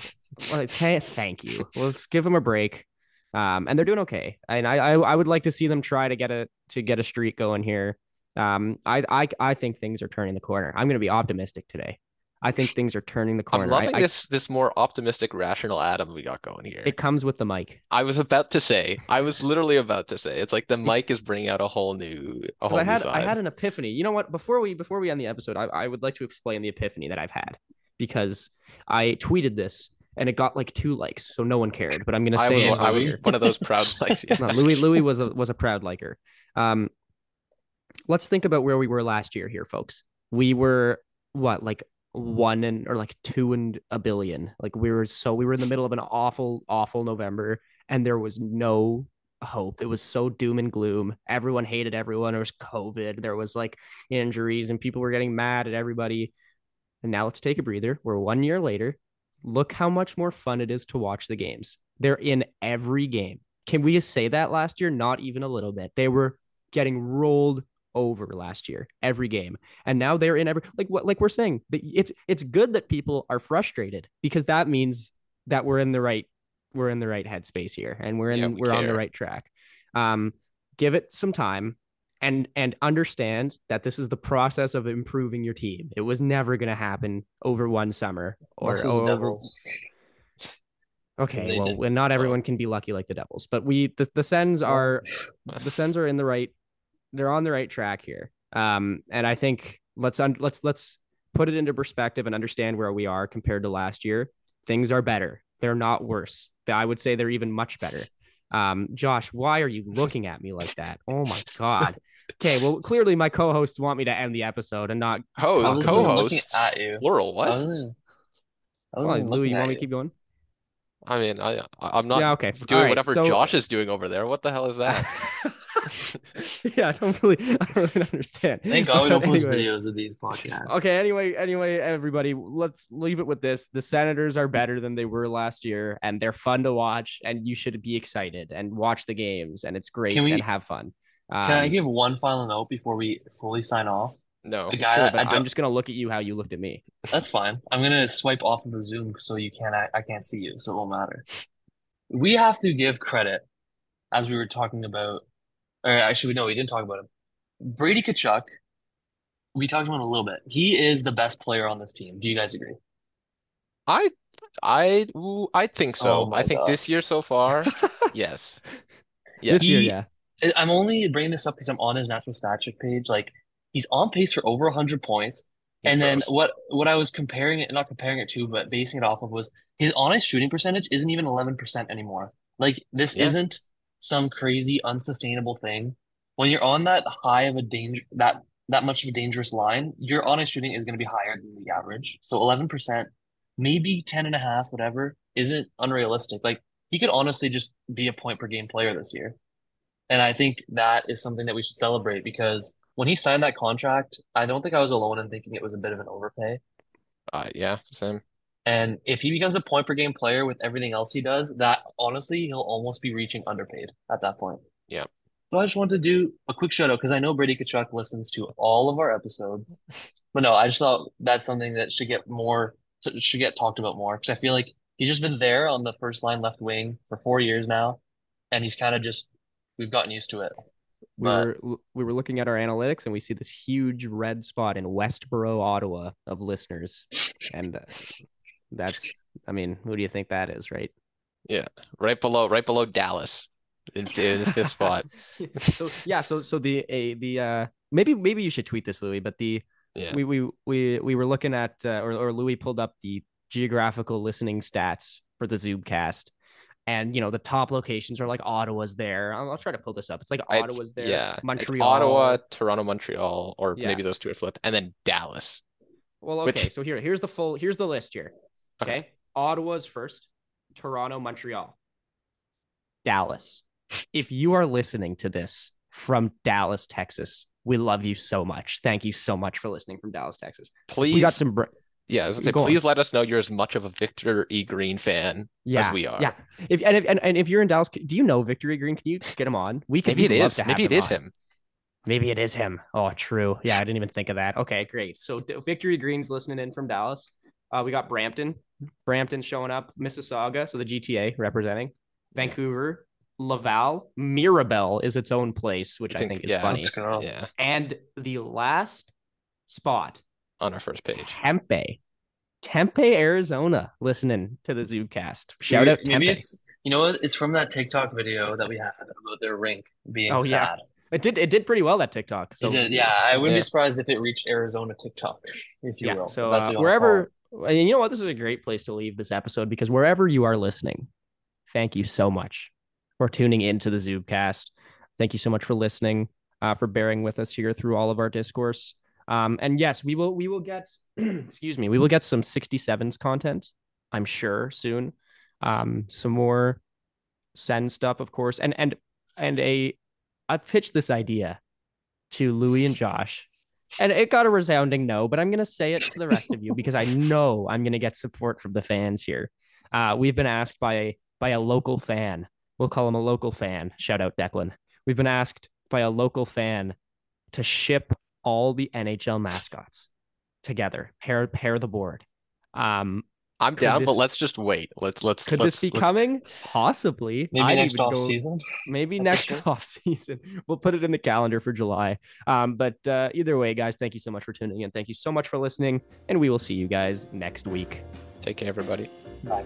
well, th- thank you. Let's give them a break. Um, and they're doing okay. And I, I I would like to see them try to get a to get a streak going here. Um, I I I think things are turning the corner. I'm going to be optimistic today. I think things are turning the corner. I'm loving I- this this more optimistic, rational Adam we got going here. It comes with the mic. I was about to say, I was literally about to say, it's like the mic is bringing out a whole new, a whole I new had I had an epiphany. You know what? Before we before we end the episode, I, I would like to explain the epiphany that I've had because I tweeted this and it got like two likes, so no one cared. But I'm gonna I say was, one, I was one of those proud likes. Yeah. no, Louis Louis was a was a proud liker. Um, let's think about where we were last year here, folks. We were what like one and or like two and a billion. Like we were so we were in the middle of an awful awful November, and there was no hope. It was so doom and gloom. Everyone hated everyone. There was COVID. There was like injuries, and people were getting mad at everybody. And now let's take a breather. We're one year later. Look how much more fun it is to watch the games. They're in every game. Can we just say that last year? Not even a little bit. They were getting rolled over last year, every game. And now they're in every like what like we're saying. It's it's good that people are frustrated because that means that we're in the right we're in the right headspace here and we're in Yeah, we we're on the right track. Um give it some time and and understand that this is the process of improving your team. It was never going to happen over one summer or it's over Okay, well, and not everyone can be lucky like the Devils, but we the, the Sens are the Sens are in the right they're on the right track here. Um and I think let's un, let's let's put it into perspective and understand where we are compared to last year. Things are better. They're not worse. I would say they're even much better. Um Josh, why are you looking at me like that? Oh my god. Okay, well clearly my co-hosts want me to end the episode and not I Ho, wasn't even looking co-hosts, at you. plural. I What? wasn't, I wasn't well, even Louis, you want me to keep going? I mean, I, I- I'm not yeah, okay. doing All right, whatever so- Josh is doing over there. What the hell is that? yeah, I don't really I don't really understand. Thank God we don't But post anyway. videos of these podcasts. Okay, anyway, anyway, everybody, let's leave it with this. The Senators are better than they were last year, and they're fun to watch, and you should be excited and watch the games, and it's great we- and have fun. Um, Can I give one final note before we fully sign off? No. A guy sure, that I am just gonna look at you how you looked at me. That's fine. I'm gonna swipe off of the Zoom so you can't. I, I can't see you, so it won't matter. We have to give credit, as we were talking about, or actually, no, we didn't talk about him. Brady Tkachuk. We talked about him a little bit. He is the best player on this team. Do you guys agree? I, I, ooh, I think so. Oh I think God. this year so far, yes. Yes. This year, yeah. I- I'm only bringing this up because I'm on his natural stat page. Like he's on pace for over 100 points. He's and then what what I was comparing it, not comparing it to, but basing it off of was his on-ice shooting percentage isn't even 11% anymore. Like this Yeah. isn't some crazy unsustainable thing. When you're on that high of a danger that that much of a dangerous line, your on-ice shooting is going to be higher than the average. So 11%, maybe 10 and a half, whatever, isn't unrealistic. Like he could honestly just be a point per game player this year. And I think that is something that we should celebrate because when he signed that contract, I don't think I was alone in thinking it was a bit of an overpay. Uh, yeah, same. And if he becomes a point per game player with everything else he does, that honestly, he'll almost be reaching underpaid at that point. Yeah. So I just want to do a quick shout out because I know Brady Tkachuk listens to all of our episodes. But no, I just thought that's something that should get more should get talked about more because I feel like he's just been there on the first line left wing for four years now, and he's kind of just we've gotten used to it. We But were we were looking at our analytics and we see this huge red spot in Westboro, Ottawa, of listeners, and uh, that's I mean, who do you think that is, right? Yeah, right below, right below Dallas in, fifth spot. so yeah, so so the a the uh maybe maybe you should tweet this, Louis, but the Yeah. we we we we were looking at uh, or or Louis pulled up the geographical listening stats for the Zubcast. And you know the top locations are like Ottawa's there. I'll, I'll try to pull this up. It's like It's- Ottawa's there, Yeah. it's Montreal, Ottawa, Toronto, Montreal, or Yeah. maybe those two are flipped, and then Dallas. Well, Which- okay. So here, here's the full. Here's the list here. Okay. Okay, Ottawa's first, Toronto, Montreal, Dallas. If you are listening to this from Dallas, Texas, we love you so much. Thank you so much for listening from Dallas, Texas. Please, We got some. Br- yeah, I was gonna say, Go on. please let us know you're as much of a Victor E. Green fan yeah, as we are. Yeah. If and if and, and if you're in Dallas, do you know Victory Green? Can you get him on? We can. Maybe it we'd love is. Maybe it is on. him. Maybe it is him. Oh, true. Yeah, I didn't even think of that. Okay, great. So D- Victory Green's listening in from Dallas. Uh, we got Brampton, Brampton showing up, Mississauga, so the GTA representing, Vancouver, Laval, Mirabel is its own place, which It's I think is yeah, funny. let's. Yeah, And the last spot, on our first page. Tempe, Tempe, Arizona, listening to the Zubcast. Shout Maybe- out Maybe Tempe. it's you know what? It's from that TikTok video that we had about their rink being Oh, yeah. It did. It did pretty well that TikTok. So It did, yeah, I wouldn't Yeah. be surprised if it reached Arizona TikTok, if you yeah. will. So uh, what call wherever, it. And you know what, this is a great place to leave this episode because wherever you are listening, thank you so much for tuning into the Zubcast. Thank you so much for listening, uh, for bearing with us here through all of our discourse. Um, and yes, we will we will get excuse me, we will get some 67s content, I'm sure soon. Um, some more send stuff, of course, and and and a I've pitched this idea to Louis and Josh and it got a resounding no, but I'm going to say it to the rest of you because I know I'm going to get support from the fans here. Uh, we've been asked by a, by a local fan. We'll call him a local fan. Shout out Declan. We've been asked by a local fan to ship all the NHL mascots together, pair pair the board. Um, I'm Could down, but let's just wait. Let's let's could let's, this be let's- coming? Possibly. maybe I'd next off go- season. maybe next off season. We'll put it in the calendar for July. Um, but uh, either way, guys, thank you so much for tuning in. Thank you so much for listening, and we will see you guys next week. Take care, everybody. Bye.